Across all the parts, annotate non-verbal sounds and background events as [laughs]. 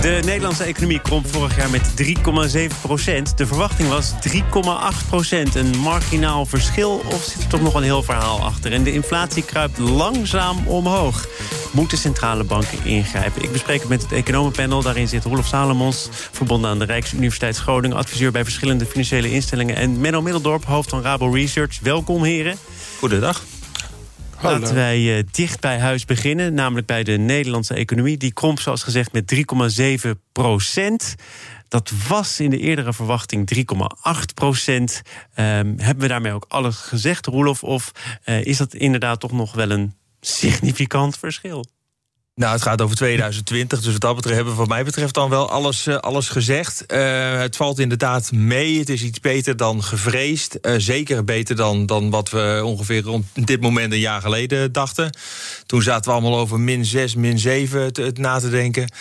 De Nederlandse economie kromp vorig jaar met 3,7 procent. De verwachting was 3,8 procent. Een marginaal verschil of zit er toch nog een heel verhaal achter? En de inflatie kruipt langzaam omhoog. Moeten centrale banken ingrijpen? Ik bespreek het met het economenpanel. Daarin zit Rolf Salomons, verbonden aan de Rijksuniversiteit Groningen... adviseur bij verschillende financiële instellingen. En Menno Middeldorp, hoofd van Rabo Research. Welkom, heren. Goedendag. Laten wij uh, dicht bij huis beginnen, namelijk bij de Nederlandse economie. Die kromp, zoals gezegd, met 3,7 procent. Dat was in de eerdere verwachting 3,8 procent. Um, hebben we daarmee ook alles gezegd, Roelof? Of uh, is dat inderdaad toch nog wel een significant verschil? Nou, het gaat over 2020, dus wat dat betreft hebben we wat mij betreft dan wel alles, uh, alles gezegd. Uh, het valt inderdaad mee, het is iets beter dan gevreesd. Uh, zeker beter dan, dan wat we ongeveer rond dit moment een jaar geleden dachten. Toen zaten we allemaal over min 6, min 7 het, het na te denken.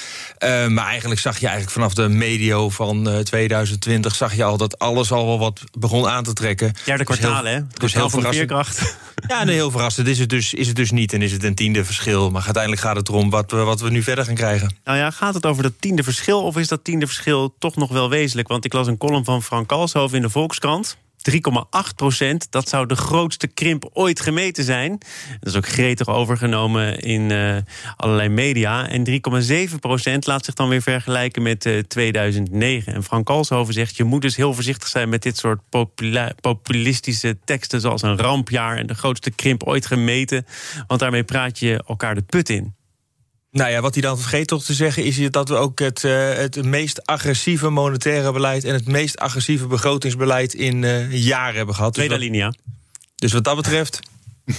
maar eigenlijk zag je eigenlijk vanaf de medio van 2020... zag je al dat alles al wel wat begon aan te trekken. Ja, de kwartaal, dus hè? De dus heel veerkracht. Ja, nee, heel verrassend is het, dus, is het dus niet en is het een tiende verschil. Maar uiteindelijk gaat het erom wat we, wat we nu verder gaan krijgen. Nou ja, gaat het over dat tiende verschil of is dat tiende verschil toch nog wel wezenlijk? Want ik las een column van Frank Kalshoven in de Volkskrant. 3,8 procent, dat zou de grootste krimp ooit gemeten zijn. Dat is ook gretig overgenomen in uh, allerlei media. En 3,7 procent laat zich dan weer vergelijken met uh, 2009. En Frank Kalshoven zegt, je moet dus heel voorzichtig zijn... met dit soort populistische teksten zoals een rampjaar... en de grootste krimp ooit gemeten. Want daarmee praat je elkaar de put in. Nou ja, wat hij dan vergeet toch te zeggen is dat we ook het, uh, het meest agressieve monetaire beleid en het meest agressieve begrotingsbeleid in uh, jaren hebben gehad. Tweede dus linia. Dus wat dat betreft. [laughs]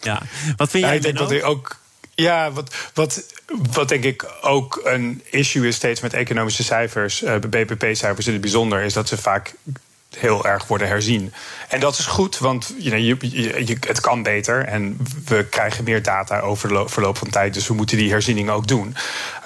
ja, wat vind jij? Ja, ik denk dat hij ook. Ja, wat, wat, wat denk ik ook een issue is steeds met economische cijfers, uh, BBP-cijfers in het bijzonder, is dat ze vaak heel erg worden herzien. En dat is goed, want je, het kan beter. En we krijgen meer data over de verloop van tijd. Dus we moeten die herzieningen ook doen.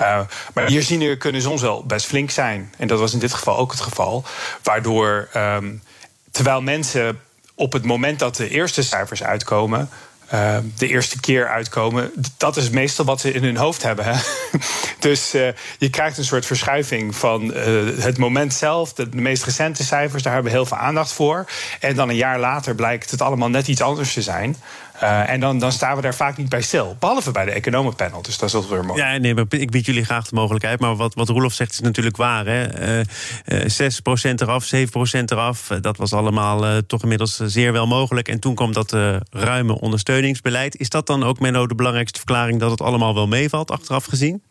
Uh, maar die herzieningen kunnen soms wel best flink zijn. En dat was in dit geval ook het geval. Waardoor, um, terwijl mensen op het moment dat de eerste cijfers uitkomen uh, de eerste keer uitkomen. Dat is meestal wat ze in hun hoofd hebben. Hè? [laughs] dus uh, je krijgt een soort verschuiving van uh, het moment zelf. De, de, meest recente cijfers, daar hebben we heel veel aandacht voor. En dan een jaar later blijkt het allemaal net iets anders te zijn. Uh, en dan, dan staan we daar vaak niet bij stil. Behalve bij de economenpanel. Dus dat is wel weer mooi. Ja, nee, maar ik bied jullie graag de mogelijkheid. Maar wat, wat Roelof zegt is natuurlijk waar. Hè? Uh, uh, 6% eraf, 7% eraf. Dat was allemaal toch inmiddels zeer wel mogelijk. En toen kwam dat ruime ondersteuningsbeleid. Is dat dan ook, Menno, de belangrijkste verklaring... dat het allemaal wel meevalt, achteraf gezien?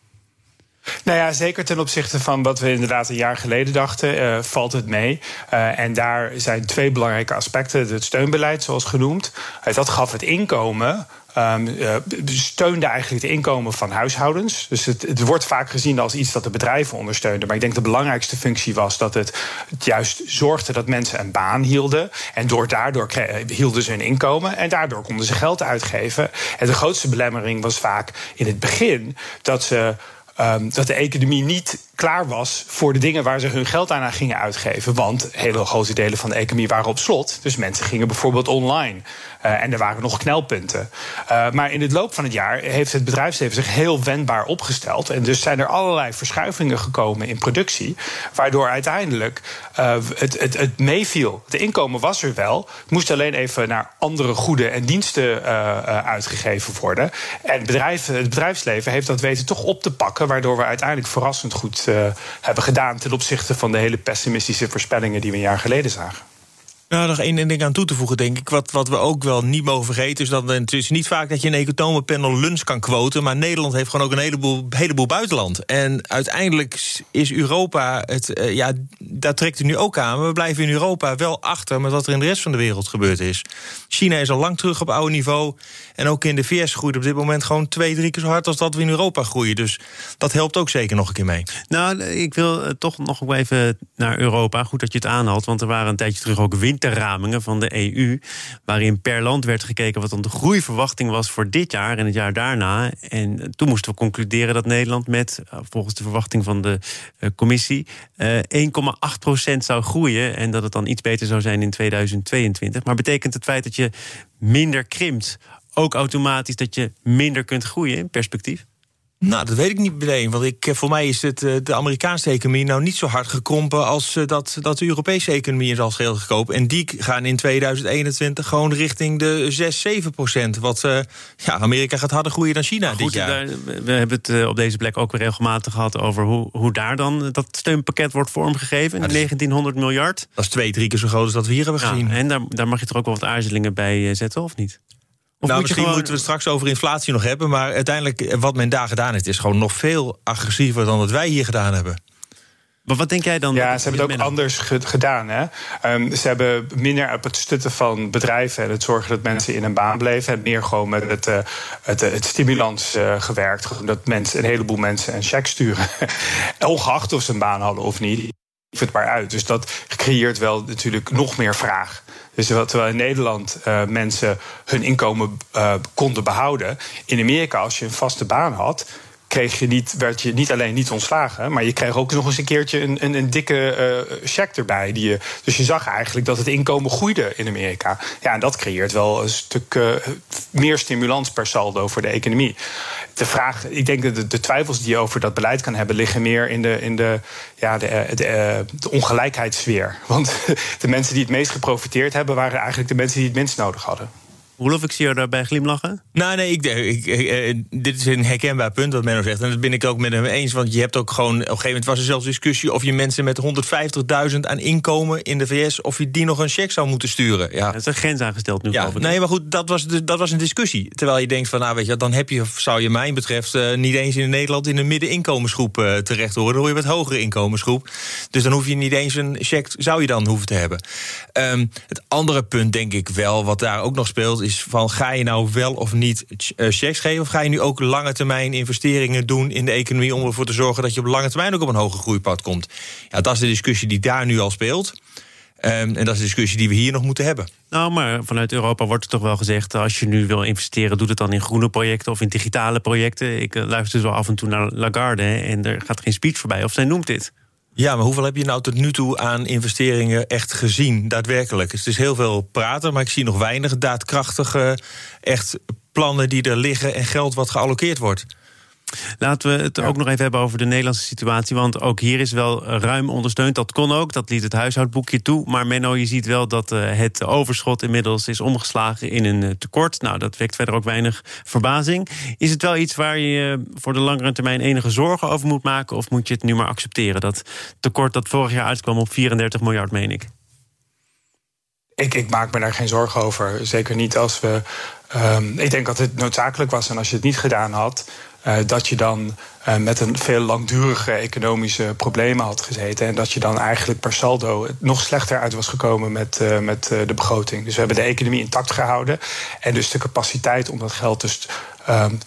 Nou ja, zeker ten opzichte van wat we inderdaad een jaar geleden dachten, uh, valt het mee. Uh, en daar zijn twee belangrijke aspecten. Het steunbeleid, zoals genoemd. Uh, dat gaf het inkomen. Um, steunde eigenlijk het inkomen van huishoudens. Dus het, het, wordt vaak gezien als iets dat de bedrijven ondersteunde. Maar ik denk de belangrijkste functie was dat het, het juist zorgde dat mensen een baan hielden. En door, daardoor hielden ze hun inkomen. En daardoor konden ze geld uitgeven. En de grootste belemmering was vaak in het begin dat ze. Um, dat de economie niet klaar was voor de dingen waar ze hun geld aan gingen uitgeven. Want hele grote delen van de economie waren op slot. Dus mensen gingen bijvoorbeeld online. Uh, en er waren nog knelpunten. Uh, maar in het loop van het jaar heeft het bedrijfsleven zich heel wendbaar opgesteld. En dus zijn er allerlei verschuivingen gekomen in productie. Waardoor uiteindelijk uh, het, het, het meeviel. Het inkomen was er wel. Het moest alleen even naar andere goeden en diensten uitgegeven worden. En het bedrijfsleven heeft dat weten toch op te pakken. Waardoor we uiteindelijk verrassend goed uh, hebben gedaan ten opzichte van de hele pessimistische voorspellingen die we een jaar geleden zagen. Nou, nog één ding aan toe te voegen, denk ik. Wat, wat we ook wel niet mogen vergeten, is dat het is niet vaak dat je een economenpanel lunch kan quoten. Maar Nederland heeft gewoon ook een heleboel, heleboel buitenland. En uiteindelijk is Europa het. Uh, ja, daar trekt het nu ook aan. Maar we blijven in Europa wel achter met wat er in de rest van de wereld gebeurd is. China is al lang terug op oude niveau. En ook in de VS groeit op dit moment gewoon twee, drie keer zo hard als dat we in Europa groeien. Dus dat helpt ook zeker nog een keer mee. Nou, ik wil toch nog even naar Europa. Goed dat je het aanhaalt, want er waren een tijdje terug ook wind winterramingen van de EU. Waarin per land werd gekeken wat dan de groeiverwachting was voor dit jaar en het jaar daarna. En toen moesten we concluderen dat Nederland met, eh, volgens de verwachting van de uh, commissie, uh, 1,8% zou groeien. En dat het dan iets beter zou zijn in 2022. Maar betekent het feit dat je minder krimpt ook automatisch dat je minder kunt groeien in perspectief? Nou, dat weet ik niet meteen. Want ik, eh, voor mij is het, eh, de Amerikaanse economie nou niet zo hard gekrompen als eh, dat, dat de Europese economie is als geheel gekomen. En die gaan in 2021 gewoon richting de 6, 7 procent. Wat ja, Amerika gaat harder groeien dan China dit jaar. Daar, we hebben het op deze plek ook weer regelmatig gehad over hoe, hoe daar dan dat steunpakket wordt vormgegeven. Ja, 1900 miljard. Dat is twee, drie keer zo groot als dat we hier hebben gezien. En daar, daar mag je toch ook wel wat aarzelingen bij zetten, of niet? Of nou, misschien gewoon... moeten we het straks over inflatie nog hebben. Maar uiteindelijk, eh, wat men daar gedaan heeft, is gewoon nog veel agressiever dan wat wij hier gedaan hebben. Maar wat denk jij dan? Ja, ze hebben het ook anders gedaan. Hè? Um, ze hebben minder op het stutten van bedrijven en het zorgen dat mensen in een baan bleven. En meer gewoon met het, uh, het, het, stimulans uh, gewerkt. Dat mensen, een heleboel mensen een cheque sturen. [laughs] Ongeacht of ze een baan hadden of niet. Het maar uit. Dus dat creëert wel natuurlijk nog meer vraag. Dus terwijl in Nederland uh, mensen hun inkomen uh, konden behouden, in Amerika, als je een vaste baan had, kreeg je niet, werd je niet alleen niet ontslagen, maar je kreeg ook nog eens een keertje een, een, dikke uh, check erbij. Die je, dus je zag eigenlijk dat het inkomen groeide in Amerika. Ja, en dat creëert wel een stuk uh, meer stimulans per saldo voor de economie. De vraag, ik denk dat de, de, twijfels die je over dat beleid kan hebben, liggen meer in de, in de, ja, de, eh, de, de ongelijkheidssfeer. Want [laughs] de mensen die het meest geprofiteerd hebben, waren eigenlijk de mensen die het minst nodig hadden. Roelof, ik zie jou daarbij glimlachen. Nou, nee, ik, ik, eh, dit is een herkenbaar punt wat Menno zegt. En dat ben ik ook met hem eens. Want je hebt ook gewoon. Op een gegeven moment was er zelfs discussie of je mensen met 150.000 aan inkomen in de VS. of je die nog een cheque zou moeten sturen. Ja. Er is een grens aangesteld nu. Ja, nee, maar goed, dat was, de, dat was een discussie. Terwijl je denkt van, nou weet je, dan heb je, zou je, mij betreft, uh, niet eens in Nederland in een middeninkomensgroep uh, terecht horen. Dan hoor je wat hogere inkomensgroep. Dus dan hoef je niet eens een cheque, zou je dan hoeven te hebben. Um, het andere punt, denk ik wel, wat daar ook nog speelt, is van ga je nou wel of niet uh, checks geven? Of ga je nu ook lange termijn investeringen doen in de economie om ervoor te zorgen dat je op lange termijn ook op een hoger groeipad komt? Ja, dat is de discussie die daar nu al speelt. Um, en dat is de discussie die we hier nog moeten hebben. Nou, maar vanuit Europa wordt er toch wel gezegd: als je nu wil investeren, doe het dan in groene projecten of in digitale projecten. Ik uh, luister zo af en toe naar Lagarde en er gaat geen speech voorbij of zij noemt dit. Ja, maar hoeveel heb je nou tot nu toe aan investeringen echt gezien, daadwerkelijk? Het is heel veel praten, maar ik zie nog weinig daadkrachtige, echt plannen die er liggen en geld wat gealloceerd wordt. Laten we het ook nog even hebben over de Nederlandse situatie. Want ook hier is wel ruim ondersteund. Dat kon ook, dat liet het huishoudboekje toe. Maar Menno, je ziet wel dat eh, het overschot inmiddels is omgeslagen in een eh, tekort. Nou, dat wekt verder ook weinig verbazing. Is het wel iets waar je voor de langere termijn enige zorgen over moet maken? Of moet je het nu maar accepteren? Dat tekort dat vorig jaar uitkwam op 34 miljard, meen ik. Ik, ik maak me daar geen zorgen over. Zeker niet als we. Um, ik denk dat het noodzakelijk was. En als je het niet gedaan had, dat je dan uh, met een veel langdurige economische problemen had gezeten. En dat je dan eigenlijk per saldo nog slechter uit was gekomen met, uh, met de begroting. Dus we hebben de economie intact gehouden. En dus de capaciteit om dat geld dus. Um,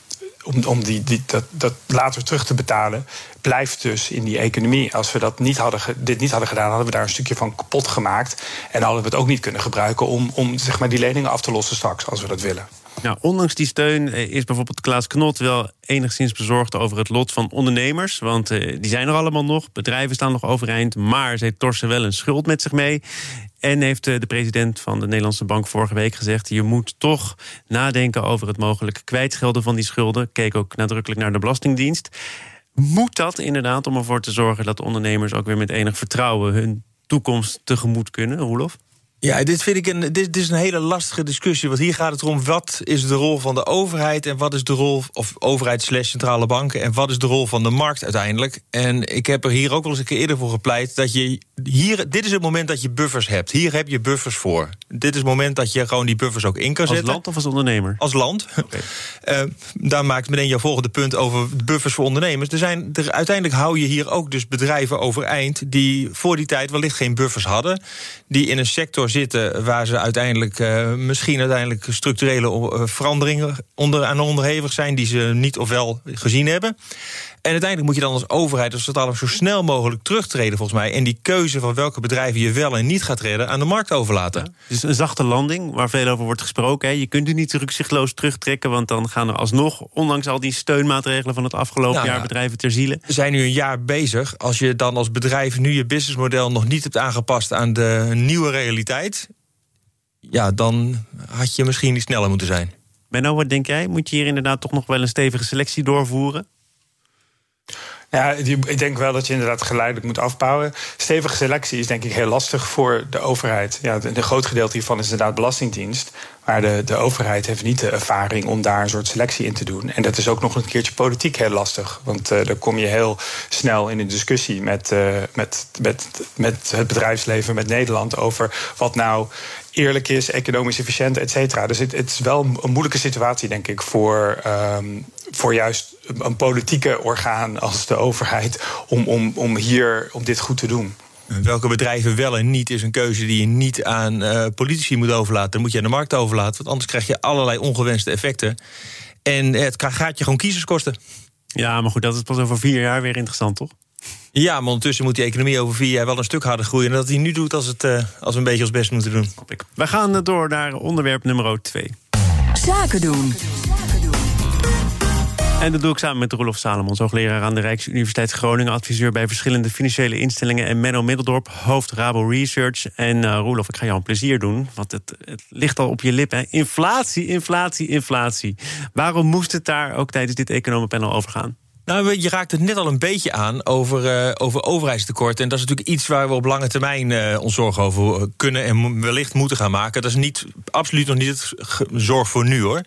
om, om die, die, dat, dat later terug te betalen, blijft dus in die economie. Als we dat niet hadden, dit niet hadden gedaan, hadden we daar een stukje van kapot gemaakt. En hadden we het ook niet kunnen gebruiken om, om zeg maar, die leningen af te lossen straks, als we dat willen. Nou, ondanks die steun eh, is bijvoorbeeld Klaas Knot wel enigszins bezorgd over het lot van ondernemers. Want uh, die zijn er allemaal nog, bedrijven staan nog overeind, maar ze torsen wel een schuld met zich mee. En heeft uh, de president van de Nederlandse Bank vorige week gezegd: je moet toch nadenken over het mogelijke kwijtschelden van die schulden. Keek ook nadrukkelijk naar de Belastingdienst. Moet dat inderdaad om ervoor te zorgen dat ondernemers ook weer met enig vertrouwen hun toekomst tegemoet kunnen, Roelof? Ja, dit vind ik een, dit, dit, is een hele lastige discussie. Want hier gaat het erom: wat is de rol van de overheid en wat is de rol, of overheid slash centrale banken, en wat is de rol van de markt uiteindelijk? En ik heb er hier ook wel eens een keer eerder voor gepleit dat je hier, dit is het moment dat je buffers hebt. Hier heb je buffers voor. Dit is het moment dat je gewoon die buffers ook in kan zetten. Als land of als ondernemer? Als land. Okay. [laughs] Uh, eh, daar maakt meteen jouw volgende punt over buffers voor ondernemers. Er zijn, er, uiteindelijk hou je hier ook dus bedrijven overeind die voor die tijd wellicht geen buffers hadden, die in een sector zitten waar ze uiteindelijk uh, misschien uiteindelijk structurele eh, veranderingen onder, aan onderhevig zijn die ze niet of wel gezien hebben. En uiteindelijk moet je dan als overheid als totaal zo snel mogelijk terugtreden, volgens mij. En die keuze van welke bedrijven je wel en niet gaat redden aan de markt overlaten. Dus een zachte landing, waar veel over wordt gesproken. Hè. Je kunt u niet rukzichtloos terugtrekken, want dan gaan er alsnog, ondanks al die steunmaatregelen van het afgelopen Nou, jaar, ja. bedrijven ter ziele. We zijn nu een jaar bezig. Als je dan als bedrijf nu je businessmodel nog niet hebt aangepast aan de nieuwe realiteit. Ja, dan had je misschien niet sneller moeten zijn. Benno, wat denk jij? Moet je hier inderdaad toch nog wel een stevige selectie doorvoeren? Ja, ik denk wel dat je inderdaad geleidelijk moet afbouwen. Stevige selectie is denk ik heel lastig voor de overheid. Ja, een groot gedeelte hiervan is inderdaad belastingdienst. Maar de, de overheid heeft niet de ervaring om daar een soort selectie in te doen. En dat is ook nog een keertje politiek heel lastig. Want eh dan kom je heel snel in een discussie met, eh, met, met, met het bedrijfsleven, met Nederland... over wat nou eerlijk is, economisch efficiënt, et cetera. Dus het, het is wel een moeilijke situatie, denk ik, voor, ehm, voor juist een politieke orgaan als de overheid... om, om, om hier om dit goed te doen. Welke bedrijven wel en niet is een keuze die je niet aan eh, politici moet overlaten. Dat moet je aan de markt overlaten, want anders krijg je allerlei ongewenste effecten. En het ka- gaat je gewoon kiezers kosten. Ja, maar goed, dat is pas over vier jaar weer interessant, toch? Ja, maar ondertussen moet die economie over vier jaar wel een stuk harder groeien... dan dat hij nu doet als, het, eh, als we een beetje ons best moeten doen. We gaan eh, door naar onderwerp nummer twee. Zaken doen. En dat doe ik samen met Roelof Salomons, hoogleraar aan de Rijksuniversiteit Groningen, adviseur bij verschillende financiële instellingen. En Menno Middeldorp, hoofd Rabo Research. En eh Roelof, ik ga jou een plezier doen, want het, het ligt al op je lippen. Inflatie, inflatie, inflatie. Waarom moest het daar ook tijdens dit economenpanel over gaan? Nou, je raakt het net al een beetje aan over, eh, over overheidstekort. En dat is natuurlijk iets waar we op lange termijn eh, ons zorgen over kunnen en wellicht moeten gaan maken. Dat is niet, absoluut nog niet zorg voor nu hoor.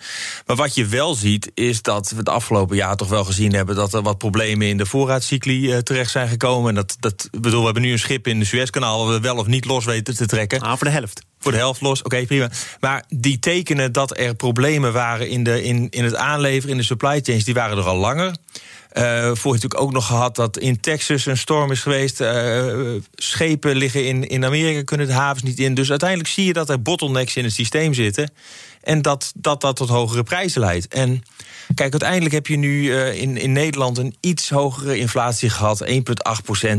Maar wat je wel ziet, is dat we het afgelopen jaar toch wel gezien hebben dat er wat problemen in de voorraadcycli eh, terecht zijn gekomen. En dat, dat bedoel, we hebben nu een schip in de Suezkanaal, waar we wel of niet los weten te trekken. Ah, voor de helft. Voor de helft los, oké, prima. Maar die tekenen dat er problemen waren in, de, in, in het aanleveren, in de supply chains, die waren er al langer. Voor je natuurlijk ook nog gehad dat in Texas een storm is geweest. eh, schepen liggen in, in Amerika, kunnen de havens niet in. Dus uiteindelijk zie je dat er bottlenecks in het systeem zitten. En dat dat, dat tot hogere prijzen leidt. En kijk, uiteindelijk heb je nu eh, in, in Nederland een iets hogere inflatie gehad. 1,8%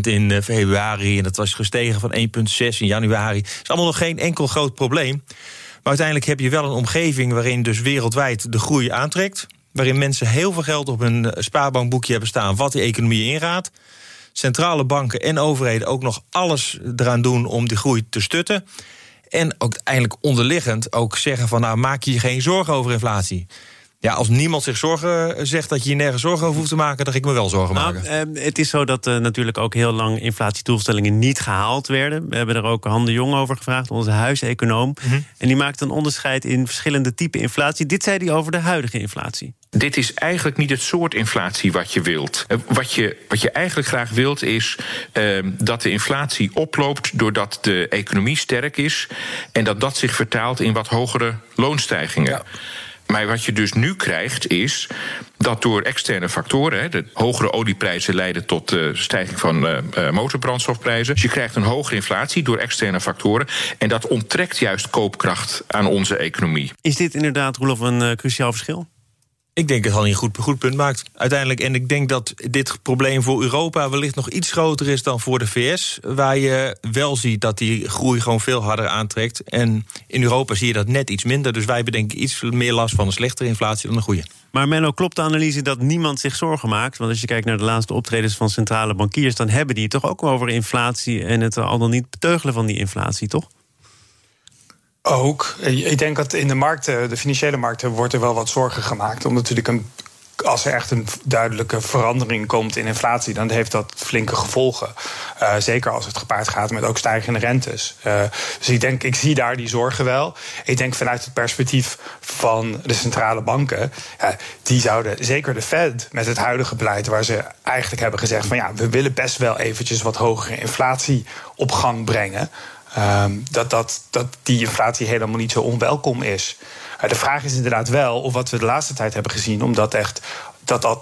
in februari. En dat was gestegen van 1,6 in januari. is allemaal nog geen enkel groot probleem. Maar uiteindelijk heb je wel een omgeving waarin dus wereldwijd de groei aantrekt. Waarin mensen heel veel geld op hun eh, spaarbankboekje hebben staan, wat die economie inraadt. Centrale banken en overheden ook nog alles eraan doen om die groei te stutten. En ook uiteindelijk onderliggend ook zeggen van nou maak je geen zorgen over inflatie. Ja, als niemand zich zorgen eh, zegt dat je je nergens zorgen over hoeft te maken, dan ga ik me wel zorgen Nou, maken. eh, het is zo dat eh, natuurlijk ook heel lang inflatiedoelstellingen niet gehaald werden. We hebben er ook Han de Jong over gevraagd, onze huiseconoom. En die maakt een onderscheid in verschillende typen inflatie. Dit zei hij over de huidige inflatie. Dit is eigenlijk niet het soort inflatie wat je wilt. Eh, Wat je, wat je eigenlijk graag wilt is eh, dat de inflatie oploopt doordat de economie sterk is en dat dat zich vertaalt in wat hogere loonstijgingen. Maar wat je dus nu krijgt is dat door externe factoren, de hogere olieprijzen leiden tot de stijging van eh, eh, motorbrandstofprijzen. Dus je krijgt een hogere inflatie door externe factoren. En dat onttrekt juist koopkracht aan onze economie. Is dit inderdaad, Roelof, een eh, cruciaal verschil? Ik denk dat hij een goed, goed punt maakt. Uiteindelijk, en ik denk dat dit probleem voor Europa wellicht nog iets groter is dan voor de VS. Waar je wel ziet dat die groei gewoon veel harder aantrekt. En in Europa zie je dat net iets minder. Dus wij hebben denk ik iets meer last van een slechtere inflatie dan een goede. Maar Menno, klopt de analyse dat niemand zich zorgen maakt? Want als je kijkt naar de laatste optredens van centrale bankiers... dan hebben die het toch ook over inflatie... en het al dan niet beteugelen van die inflatie, toch? Ook. Ik denk dat in de markten, de financiële markten, wordt er wel wat zorgen gemaakt. Omdat natuurlijk als er echt een duidelijke verandering komt in inflatie, dan heeft dat flinke gevolgen. Uh, zeker als het gepaard gaat met ook stijgende rentes. Uh, dus ik denk, ik zie daar die zorgen wel. Ik denk vanuit het perspectief van de centrale banken, die zouden, zeker de Fed, met het huidige beleid, waar ze eigenlijk hebben gezegd van ja, we willen best wel eventjes wat hogere inflatie op gang brengen. Um, dat, dat, dat die inflatie helemaal niet zo onwelkom is. Uh, de vraag is inderdaad wel, of wat we de laatste tijd hebben gezien, omdat echt dat dat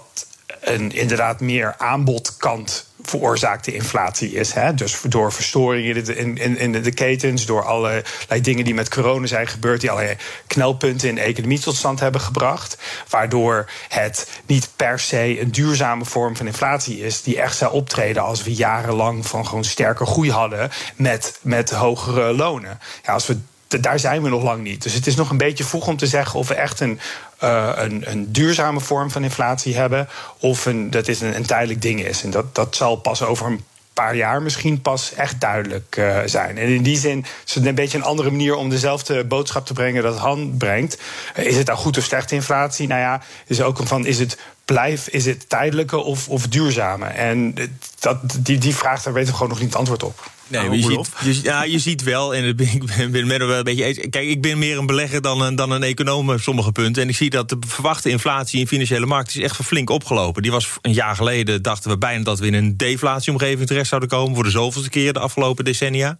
een inderdaad meer aanbodkant veroorzaakte inflatie is. Hè? Dus door verstoringen in, in, in de ketens, door allerlei dingen die met corona zijn gebeurd, die allerlei knelpunten in de economie tot stand hebben gebracht. Waardoor het niet per se een duurzame vorm van inflatie is, die echt zou optreden als we jarenlang van gewoon sterke groei hadden met, met hogere lonen. Ja, als we daar zijn we nog lang niet. Dus het is nog een beetje vroeg om te zeggen of we echt een, uh, een, een, duurzame vorm van inflatie hebben. Of een, dat dit een, een tijdelijk ding is. En dat, dat zal pas over een paar jaar misschien pas echt duidelijk uh, zijn. En in die zin is het een beetje een andere manier om dezelfde boodschap te brengen dat Han brengt. Uh, is het nou goed of slechte inflatie? Nou ja, is ook van is het blijf, is het tijdelijke of, of duurzame? En dat, die, die vraag, daar weten we gewoon nog niet het antwoord op. Nee, maar je, ziet, je, ja, je ziet wel, en ik ben, ben met wel een beetje eens. Kijk, ik ben meer een belegger dan een, dan een econoom op sommige punten. En ik zie dat de verwachte inflatie in financiële markt is echt flink opgelopen. Die was een jaar geleden, dachten we bijna dat we in een deflatieomgeving terecht zouden komen. Voor de zoveelste keer de afgelopen decennia.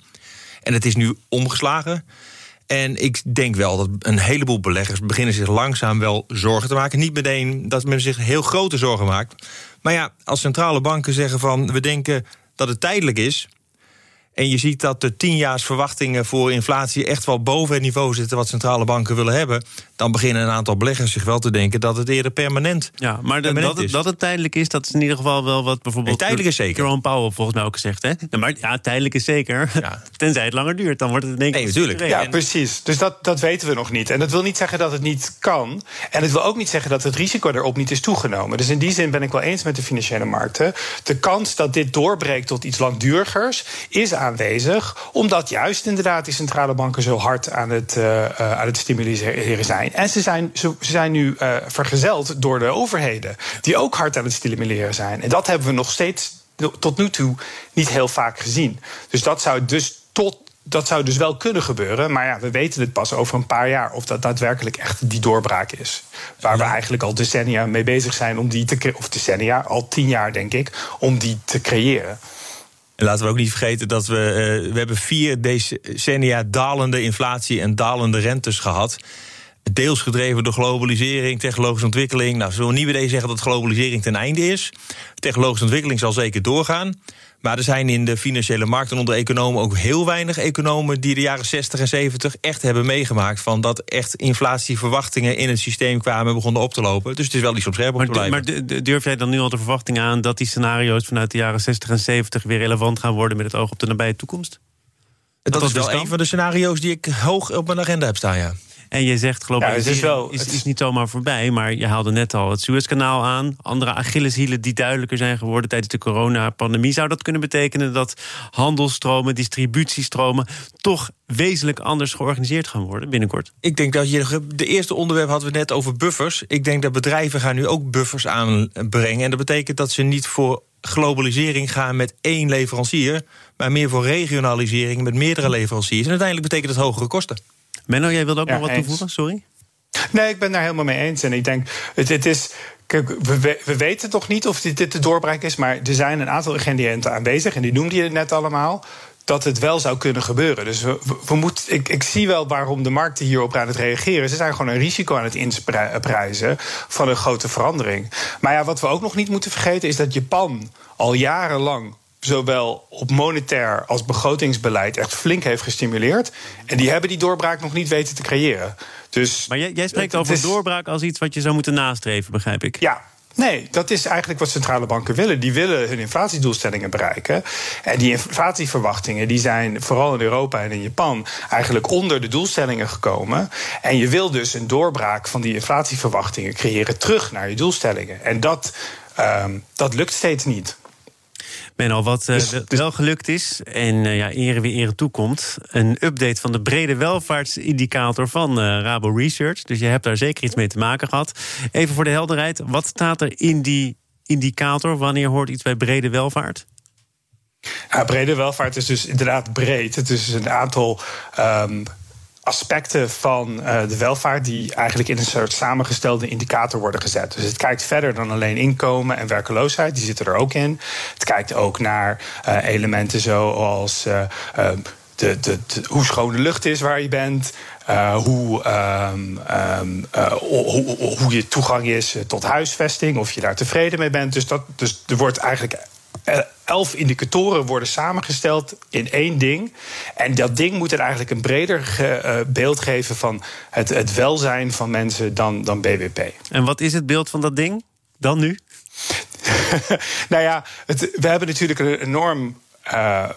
En het is nu omgeslagen. En ik denk wel dat een heleboel beleggers beginnen zich langzaam wel zorgen te maken. Niet meteen dat men zich heel grote zorgen maakt. Maar ja, als centrale banken zeggen van we denken dat het tijdelijk is en je ziet dat de tienjaarsverwachtingen voor inflatie echt wel boven het niveau zitten wat centrale banken willen hebben. Dan beginnen een aantal beleggers zich wel te denken dat het eerder permanent Ja, maar dat, het, dat het tijdelijk is, dat is in ieder geval wel wat bijvoorbeeld. Nee, tijdelijk is zeker. Jerome Powell volgens mij ook gezegd. Hè? Ja, maar ja, tijdelijk is zeker. Ja. [laughs] Tenzij het langer duurt, dan wordt het in één keer. Nee, natuurlijk. Ja, precies. Dus dat, dat weten we nog niet. En dat wil niet zeggen dat het niet kan. En het wil ook niet zeggen dat het risico erop niet is toegenomen. Dus in die zin ben ik wel eens met de financiële markten. De kans dat dit doorbreekt tot iets langdurigers is aanwezig omdat juist inderdaad die centrale banken zo hard aan het, uh, aan het stimuleren zijn. En ze zijn, ze, zijn nu uh, vergezeld door de overheden, die ook hard aan het stimuleren zijn. En dat hebben we nog steeds tot nu toe niet heel vaak gezien. Dus dat zou dus tot dat zou dus wel kunnen gebeuren. Maar ja, we weten het pas over een paar jaar of dat daadwerkelijk echt die doorbraak is. Waar we eigenlijk al decennia mee bezig zijn om die te Of decennia, al tien jaar denk ik, om die te creëren. En laten we ook niet vergeten dat we, uh, we hebben vier decennia dalende inflatie en dalende rentes gehad. Deels gedreven door globalisering, technologische ontwikkeling. Nou, zullen we niet meteen zeggen dat globalisering ten einde is. Technologische ontwikkeling zal zeker doorgaan. Maar er zijn in de financiële markten onder economen ook heel weinig economen die de jaren 60 en 70 echt hebben meegemaakt. Van dat echt inflatieverwachtingen in het systeem kwamen en begonnen op te lopen. Dus het is wel iets scherp om maar, te blijven. Maar durf jij dan nu al de verwachting aan dat die scenario's vanuit de jaren 60 en 70 weer relevant gaan worden met het oog op de nabije toekomst? Dat, dat is wel een van de scenario's die ik hoog op mijn agenda heb staan, ja. En je zegt globalisering ja, is, wel, is, is, niet zomaar voorbij. Maar je haalde net al het Suezkanaal aan. Andere Achilleshielen die duidelijker zijn geworden tijdens de coronapandemie. Zou dat kunnen betekenen dat handelstromen, distributiestromen... toch wezenlijk anders georganiseerd gaan worden binnenkort? Ik denk dat je... De eerste onderwerp hadden we net over buffers. Ik denk dat bedrijven gaan nu ook buffers aanbrengen. En dat betekent dat ze niet voor globalisering gaan met één leverancier... maar meer voor regionalisering met meerdere leveranciers. En uiteindelijk betekent dat hogere kosten. Menno, jij wilde ook nog wat toevoegen? Sorry. Nee, ik ben daar helemaal mee eens. En ik denk, het, het is. Kijk, we, we weten toch niet of dit, dit de doorbraak is, maar er zijn een aantal ingrediënten aanwezig. En die noemde je net allemaal dat het wel zou kunnen gebeuren. Dus we, we, moeten, ik, ik zie wel waarom de markten hierop aan het reageren. Ze zijn gewoon een risico aan het inprijzen van een grote verandering. Maar ja, wat we ook nog niet moeten vergeten is dat Japan al jarenlang zowel op monetair als begrotingsbeleid echt flink heeft gestimuleerd. En die hebben die doorbraak nog niet weten te creëren. Dus maar jij, jij spreekt over doorbraak als iets wat je zou moeten nastreven, begrijp ik? Ja, Nee, dat is eigenlijk wat centrale banken willen. Die willen hun inflatiedoelstellingen bereiken. En die inflatieverwachtingen die zijn vooral in Europa en in Japan eigenlijk onder de doelstellingen gekomen. En je wil dus een doorbraak van die inflatieverwachtingen creëren terug naar je doelstellingen. En dat, um, dat lukt steeds niet. Menno, wat uh, dus, dus... wel gelukt is, en uh, ja, ere wie ere toekomt... een update van de brede welvaartsindicator van uh, Rabo Research. Dus je hebt daar zeker iets mee te maken gehad. Even voor de helderheid, wat staat er in die indicator? Wanneer hoort iets bij brede welvaart? Ja, brede welvaart is dus inderdaad breed. Het is een aantal um, aspecten van uh, de welvaart die eigenlijk in een soort samengestelde indicator worden gezet. Dus het kijkt verder dan alleen inkomen en werkeloosheid, die zitten er ook in. Het kijkt ook naar uh, elementen zoals uh, de, de, de, hoe schoon de lucht is waar je bent. hoe, um, um, hoe, hoe je toegang is tot huisvesting, of je daar tevreden mee bent. Dus, dat, dus er wordt eigenlijk elf indicatoren worden samengesteld in één ding. En dat ding moet er eigenlijk een breder uh, beeld geven van het, het welzijn van mensen dan, dan BBP. En wat is het beeld van dat ding dan nu? [laughs] nou ja, het, we hebben natuurlijk een enorm. Uh,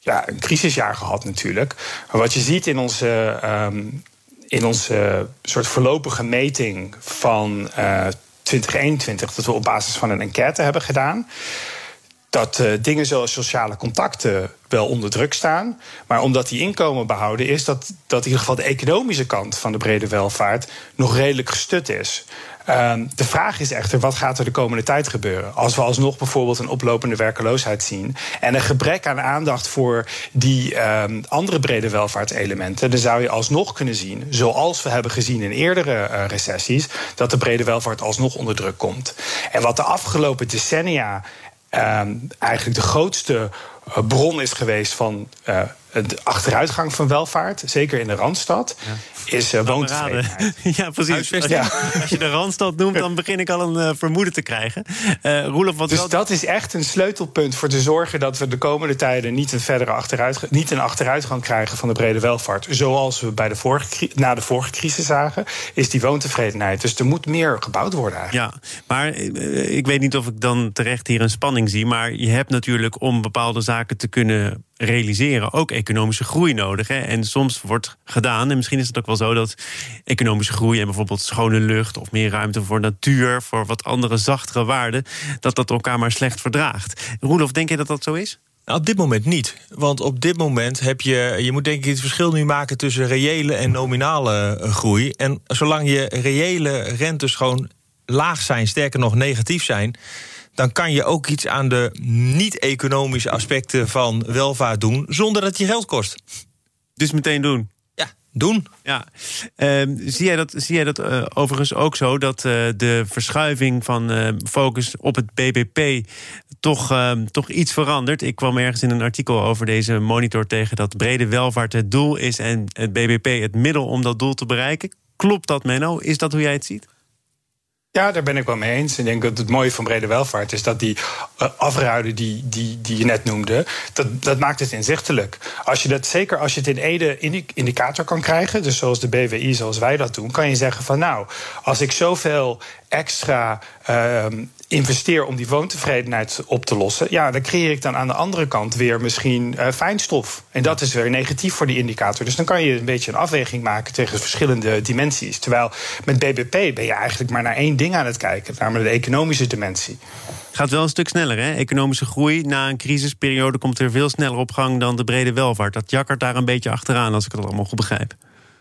ja, een crisisjaar gehad natuurlijk. Maar wat je ziet in onze, um, in onze soort voorlopige meting van uh, 2021, dat we op basis van een enquête hebben gedaan. Dat uh, dingen zoals sociale contacten wel onder druk staan. Maar omdat die inkomen behouden is, dat, dat in ieder geval de economische kant van de brede welvaart nog redelijk gestut is. Ehm, de vraag is echter, wat gaat er de komende tijd gebeuren? Als we alsnog bijvoorbeeld een oplopende werkeloosheid zien... en een gebrek aan aandacht voor die um, andere brede welvaartselementen... dan zou je alsnog kunnen zien, zoals we hebben gezien in eerdere uh, recessies... dat de brede welvaart alsnog onder druk komt. En wat de afgelopen decennia eigenlijk de grootste uh, bron is geweest van uh, de achteruitgang van welvaart, zeker in de Randstad. Is uh, [laughs] ja, precies. Als, ja. als, je de Randstad noemt, dan begin ik al een uh, vermoeden te krijgen. Uh, Roelof, wat dus dat is echt een sleutelpunt voor te zorgen dat we de komende tijden niet een verdere achteruitgang, niet een achteruitgang krijgen van de brede welvaart. Zoals we bij de vorige, na de vorige crisis zagen, is die woontevredenheid. Dus er moet meer gebouwd worden eigenlijk. Ja, maar ik weet niet of ik dan terecht hier een spanning zie. Maar je hebt natuurlijk om bepaalde zaken te kunnen realiseren ook economische groei nodig. Hè? En soms wordt gedaan, en misschien is het ook wel zo dat economische groei en bijvoorbeeld schone lucht of meer ruimte voor natuur, voor wat andere zachtere waarden, dat dat elkaar maar slecht verdraagt. Roelof, denk je dat dat zo is? Nou, op dit moment niet. Want op dit moment heb je. Je moet denk ik het verschil nu maken tussen reële en nominale eh, groei. En zolang je reële rentes gewoon laag zijn, sterker nog negatief zijn dan kan je ook iets aan de niet-economische aspecten van welvaart doen zonder dat je geld kost. Dus meteen doen. Ja, doen. Ja. Uh, zie jij dat, zie jij dat uh, overigens ook zo dat uh, de verschuiving van uh, focus op het BBP toch, ehm, toch iets verandert? Ik kwam ergens in een artikel over deze monitor tegen dat brede welvaart het doel is en het BBP het middel om dat doel te bereiken. Klopt dat, Menno? Is dat hoe jij het ziet? Ja, daar ben ik wel mee eens. Ik denk dat het mooie van brede welvaart is dat die uh, afruiden die, die, die je net noemde, dat, dat maakt het inzichtelijk. Als je dat, zeker als je het in ede indicator kan krijgen, dus zoals de BWI, zoals wij dat doen, kan je zeggen van nou, als ik zoveel extra uh, investeer om die woontevredenheid op te lossen, ja, dan creëer ik dan aan de andere kant weer misschien uh, fijnstof. En dat is weer negatief voor die indicator. Dus dan kan je een beetje een afweging maken tegen verschillende dimensies. Terwijl met BBP ben je eigenlijk maar naar één ding aan het kijken, namelijk de economische dimensie. Gaat wel een stuk sneller, hè? Economische groei na een crisisperiode komt er veel sneller op gang dan de brede welvaart. Dat jakkert daar een beetje achteraan, als ik het allemaal goed begrijp.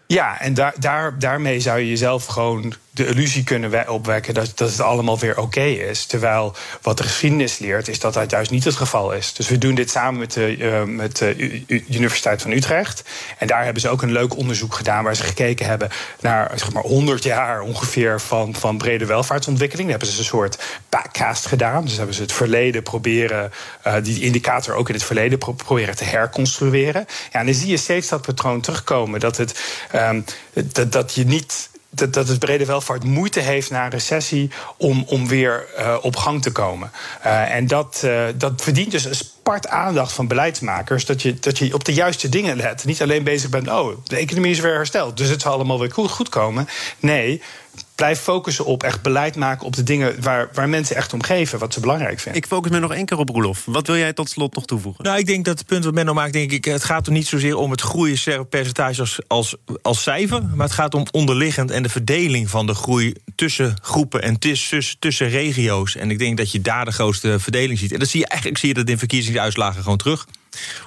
Ja, en daar, daar, daarmee zou je jezelf gewoon de illusie kunnen opwekken dat, dat het allemaal weer oké is. Terwijl wat de geschiedenis leert, is dat dat juist niet het geval is. Dus we doen dit samen met de, uh, met Universiteit van Utrecht. En daar hebben ze ook een leuk onderzoek gedaan waar ze gekeken hebben naar zeg maar 100 jaar ongeveer van, van brede welvaartsontwikkeling. Daar hebben ze een soort backcast gedaan. Dus hebben ze het verleden proberen, uh, die indicator ook in het verleden pro proberen te herconstrueren. Ja, en dan zie je steeds dat patroon terugkomen. Dat, het, um, dat, dat je niet dat, dat het brede welvaart moeite heeft na een recessie om, om weer uh, op gang te komen. Uh, en dat, uh, dat verdient dus een spart aandacht van beleidsmakers. Dat je, dat je op de juiste dingen let. Niet alleen bezig bent, oh, de economie is weer hersteld, dus het zal allemaal weer goed, goed komen. Nee, blijf focussen op echt beleid maken op de dingen waar, waar mensen echt om geven, wat ze belangrijk vinden. Ik focus me nog één keer op Roelof. Wat wil jij tot slot nog toevoegen? Nou, ik denk dat het punt wat Menno maakt, denk ik, het gaat er niet zozeer om het groeipercentage als, als, als cijfer, maar het gaat om onderliggend en de verdeling van de groei tussen groepen en tussen, tussen regio's. En ik denk dat je daar de grootste verdeling ziet. En dat zie je eigenlijk zie je dat in verkiezingsuitslagen gewoon terug.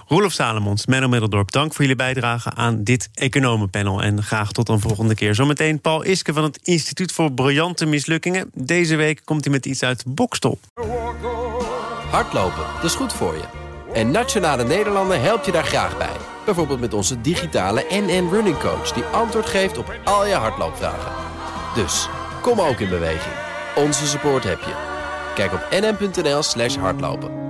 Roelof Salomons, Menno Middeldorp, dank voor jullie bijdrage aan dit economenpanel. En graag tot een volgende keer. Zometeen Paul Iske van het Instituut voor Briljante Mislukkingen. Deze week komt hij met iets uit Bokstol. Hardlopen, dat is goed voor je. En Nationale Nederlanden helpt je daar graag bij. Bijvoorbeeld met onze digitale NN Running Coach... die antwoord geeft op al je hardloopvragen. Dus, kom ook in beweging. Onze support heb je. Kijk op nn.nl slash hardlopen.